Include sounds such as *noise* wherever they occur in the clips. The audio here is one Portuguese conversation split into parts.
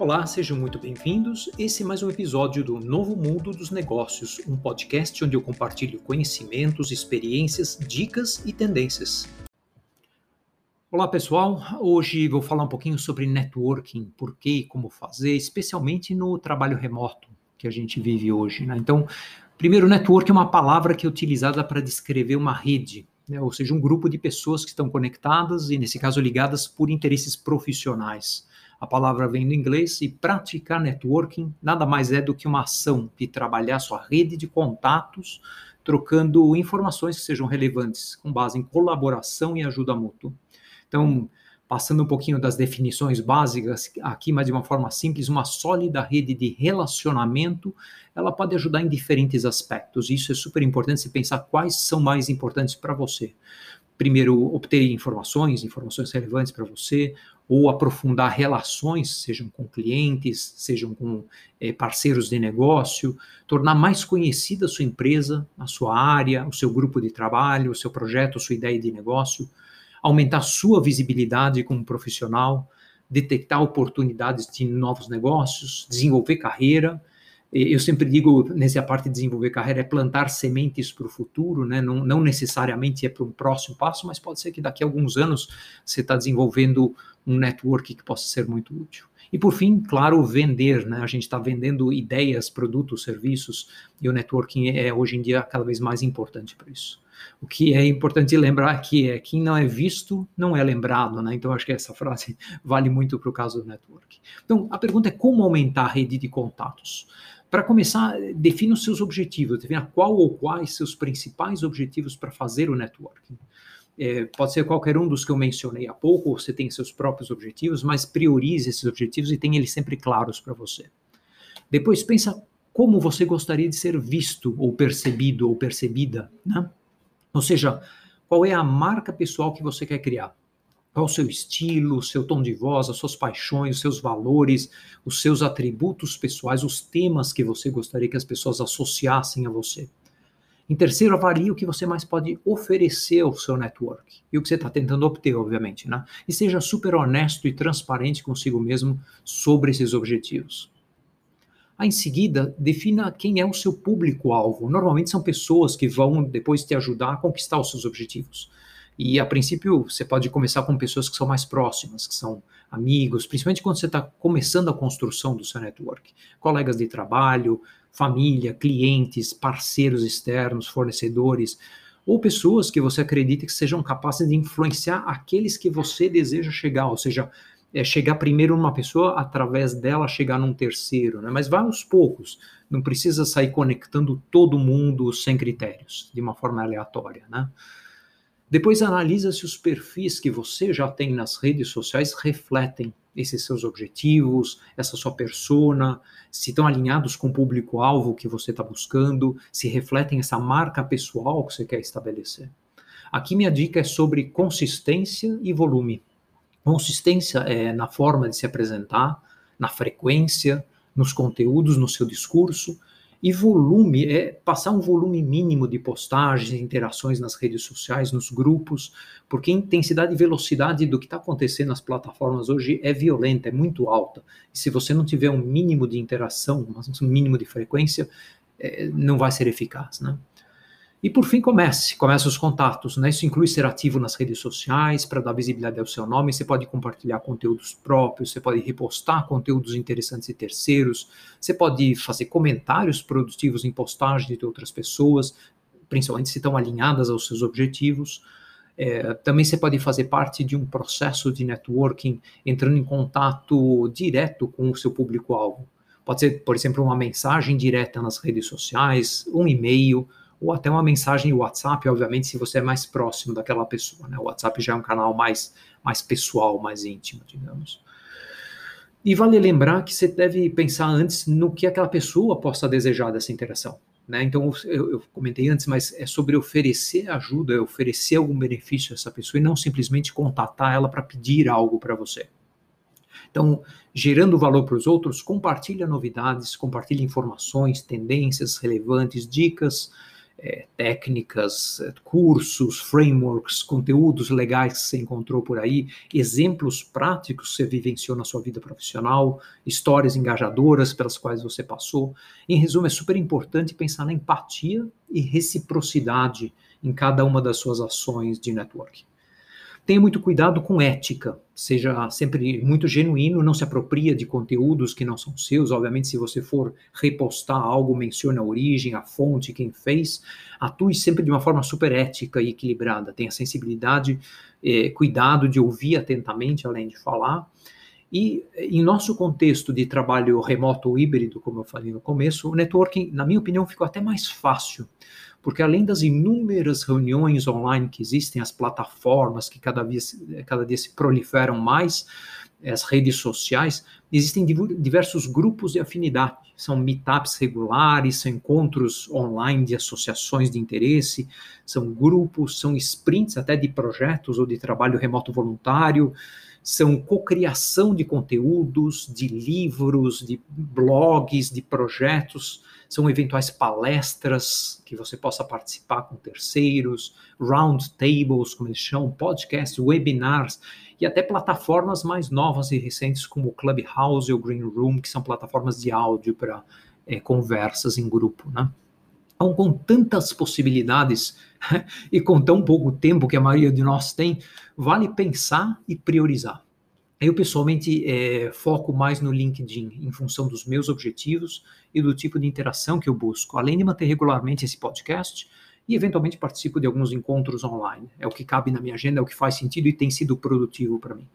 Olá, sejam muito bem-vindos. Esse é mais um episódio do Novo Mundo dos Negócios, um podcast onde eu compartilho conhecimentos, experiências, dicas e tendências. Olá, pessoal. Hoje vou falar um pouquinho sobre networking, por que e como fazer, especialmente no trabalho remoto que a gente vive hoje. Né? Então, primeiro, network é uma palavra que é utilizada para descrever uma rede, né? ou seja, um grupo de pessoas que estão conectadas e, nesse caso, ligadas por interesses profissionais. A palavra vem do inglês e praticar networking nada mais é do que uma ação de trabalhar sua rede de contatos, trocando informações que sejam relevantes, com base em colaboração e ajuda mútua. Então, passando um pouquinho das definições básicas aqui, mas de uma forma simples, uma sólida rede de relacionamento, ela pode ajudar em diferentes aspectos. Isso é super importante se pensar quais são mais importantes para você primeiro obter informações, informações relevantes para você, ou aprofundar relações, sejam com clientes, sejam com é, parceiros de negócio, tornar mais conhecida a sua empresa, a sua área, o seu grupo de trabalho, o seu projeto, a sua ideia de negócio, aumentar sua visibilidade como profissional, detectar oportunidades de novos negócios, desenvolver carreira, eu sempre digo, nessa parte de desenvolver carreira, é plantar sementes para o futuro, né? não, não necessariamente é para um próximo passo, mas pode ser que daqui a alguns anos você está desenvolvendo um network que possa ser muito útil. E por fim, claro, vender, né? A gente está vendendo ideias, produtos, serviços, e o networking é hoje em dia cada vez mais importante para isso. O que é importante lembrar aqui é quem não é visto não é lembrado, né? Então acho que essa frase *laughs* vale muito para o caso do network. Então a pergunta é como aumentar a rede de contatos. Para começar, defina os seus objetivos, defina qual ou quais seus principais objetivos para fazer o networking. É, pode ser qualquer um dos que eu mencionei há pouco, ou você tem seus próprios objetivos, mas priorize esses objetivos e tenha eles sempre claros para você. Depois, pensa como você gostaria de ser visto, ou percebido, ou percebida, né? Ou seja, qual é a marca pessoal que você quer criar? Qual o seu estilo, o seu tom de voz, as suas paixões, os seus valores, os seus atributos pessoais, os temas que você gostaria que as pessoas associassem a você. Em terceiro, avalie o que você mais pode oferecer ao seu network e o que você está tentando obter, obviamente, né? E seja super honesto e transparente consigo mesmo sobre esses objetivos. Aí, em seguida, defina quem é o seu público-alvo. Normalmente são pessoas que vão depois te ajudar a conquistar os seus objetivos. E a princípio você pode começar com pessoas que são mais próximas, que são amigos, principalmente quando você está começando a construção do seu network, colegas de trabalho, família, clientes, parceiros externos, fornecedores, ou pessoas que você acredita que sejam capazes de influenciar aqueles que você deseja chegar, ou seja, é chegar primeiro numa pessoa, através dela chegar num terceiro, né? Mas vai aos poucos, não precisa sair conectando todo mundo sem critérios, de uma forma aleatória, né? Depois analisa se os perfis que você já tem nas redes sociais refletem esses seus objetivos, essa sua persona, se estão alinhados com o público-alvo que você está buscando, se refletem essa marca pessoal que você quer estabelecer. Aqui minha dica é sobre consistência e volume. Consistência é na forma de se apresentar, na frequência, nos conteúdos, no seu discurso, e volume é passar um volume mínimo de postagens, interações nas redes sociais, nos grupos, porque a intensidade e velocidade do que está acontecendo nas plataformas hoje é violenta, é muito alta. E se você não tiver um mínimo de interação, um mínimo de frequência, é, não vai ser eficaz, né? E por fim, comece, comece os contatos, né? Isso inclui ser ativo nas redes sociais para dar visibilidade ao seu nome. Você pode compartilhar conteúdos próprios, você pode repostar conteúdos interessantes de terceiros, você pode fazer comentários produtivos em postagens de outras pessoas, principalmente se estão alinhadas aos seus objetivos. É, também você pode fazer parte de um processo de networking, entrando em contato direto com o seu público-alvo. Pode ser, por exemplo, uma mensagem direta nas redes sociais, um e-mail ou até uma mensagem WhatsApp, obviamente, se você é mais próximo daquela pessoa. Né? O WhatsApp já é um canal mais, mais pessoal, mais íntimo, digamos. E vale lembrar que você deve pensar antes no que aquela pessoa possa desejar dessa interação. Né? Então, eu, eu, comentei antes, mas é sobre oferecer ajuda, é oferecer algum benefício a essa pessoa e não simplesmente contatar ela para pedir algo para você. Então, gerando valor para os outros, compartilha novidades, compartilha informações, tendências relevantes, dicas, é, técnicas, cursos, frameworks, conteúdos legais que você encontrou por aí, exemplos práticos que você vivenciou na sua vida profissional, histórias engajadoras pelas quais você passou. Em resumo, é super importante pensar na empatia e reciprocidade em cada uma das suas ações de networking. Tenha muito cuidado com ética, seja sempre muito genuíno, não se apropria de conteúdos que não são seus. Obviamente, se você for repostar algo, mencione a origem, a fonte, quem fez. Atue sempre de uma forma super ética e equilibrada. Tenha sensibilidade, eh, cuidado de ouvir atentamente, além de falar. E em nosso contexto de trabalho remoto ou híbrido, como eu falei no começo, o networking, na minha opinião, ficou até mais fácil porque além das inúmeras reuniões online que existem, as plataformas que cada dia, cada dia se proliferam mais, as redes sociais, existem diversos grupos de afinidade. São meetups regulares, são encontros online de associações de interesse, são grupos, são sprints até de projetos ou de trabalho remoto voluntário, são cocriação de conteúdos, de livros, de blogs, de projetos são eventuais palestras que você possa participar com terceiros, round tables, como eles chamam, podcasts, webinars e até plataformas mais novas e recentes como o Clubhouse ou Green Room, que são plataformas de áudio para é, conversas em grupo, né? Então, com tantas possibilidades *laughs* e com tão pouco tempo que a maioria de nós tem, vale pensar e priorizar. Eu, pessoalmente, é, foco mais no LinkedIn em função dos meus objetivos e do tipo de interação que eu busco, além de manter regularmente esse podcast e, eventualmente, participo de alguns encontros online. É o que cabe na minha agenda, é o que faz sentido e tem sido produtivo para mim.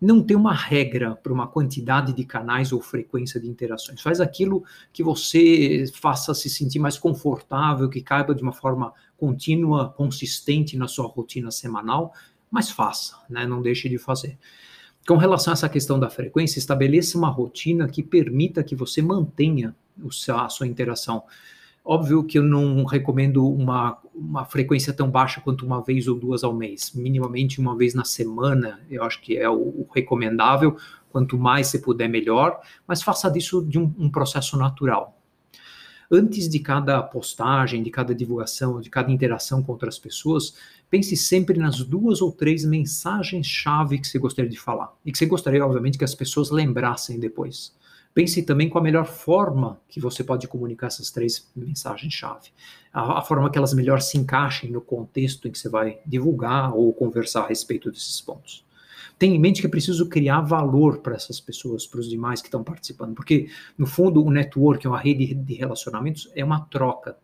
Não tem uma regra para uma quantidade de canais ou frequência de interações. Faz aquilo que você faça se sentir mais confortável, que caiba de uma forma contínua, consistente na sua rotina semanal, mas faça, né? não deixe de fazer. Com relação a essa questão da frequência, estabeleça uma rotina que permita que você mantenha a sua interação. Óbvio que eu não recomendo uma, uma frequência tão baixa quanto uma vez ou duas ao mês. Minimamente uma vez na semana, eu acho que é o, o recomendável. Quanto mais você puder, melhor. Mas faça disso de um, um processo natural antes de cada postagem, de cada divulgação, de cada interação com outras pessoas, pense sempre nas duas ou três mensagens-chave que você gostaria de falar. E que você gostaria, obviamente, que as pessoas lembrassem depois. Pense também com a melhor forma que você pode comunicar essas três mensagens-chave. A, a, forma que elas melhor se encaixem no contexto em que você vai divulgar ou conversar a respeito desses pontos. Tenha em mente que é preciso criar valor para essas pessoas, para os demais que estão participando, porque, no fundo, o network, uma rede de relacionamentos, é uma troca.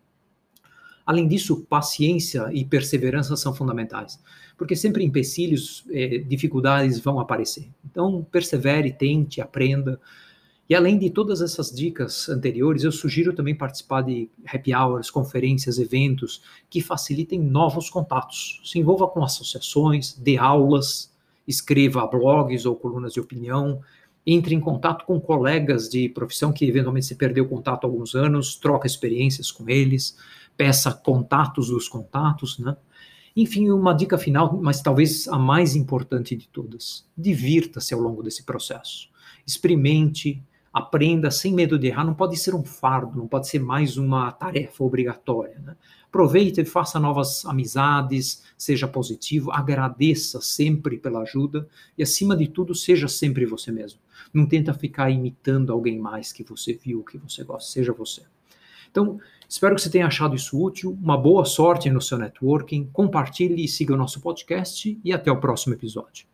Além disso, paciência e perseverança são fundamentais, porque sempre empecilhos, eh, dificuldades vão aparecer. Então, persevere, tente, aprenda. E além de todas essas dicas anteriores, eu sugiro também participar de happy hours, conferências, eventos que facilitem novos contatos. Se envolva com associações, dê aulas, escreva blogs ou colunas de opinião, entre em contato com colegas de profissão que eventualmente se perdeu contato há alguns anos, troca experiências com eles, peça contatos dos contatos, né? Enfim, uma dica final, mas talvez a mais importante de todas: divirta-se ao longo desse processo. Experimente, aprenda sem medo de errar. Não pode ser um fardo, não pode ser mais uma tarefa obrigatória. Né? Aproveite faça novas amizades, seja positivo, agradeça sempre pela ajuda e, acima de tudo, seja sempre você mesmo. Não tenta ficar imitando alguém mais que você viu, que você gosta, seja você. Então, espero que você tenha achado isso útil. Uma boa sorte no seu networking. Compartilhe e siga o nosso podcast e até o próximo episódio.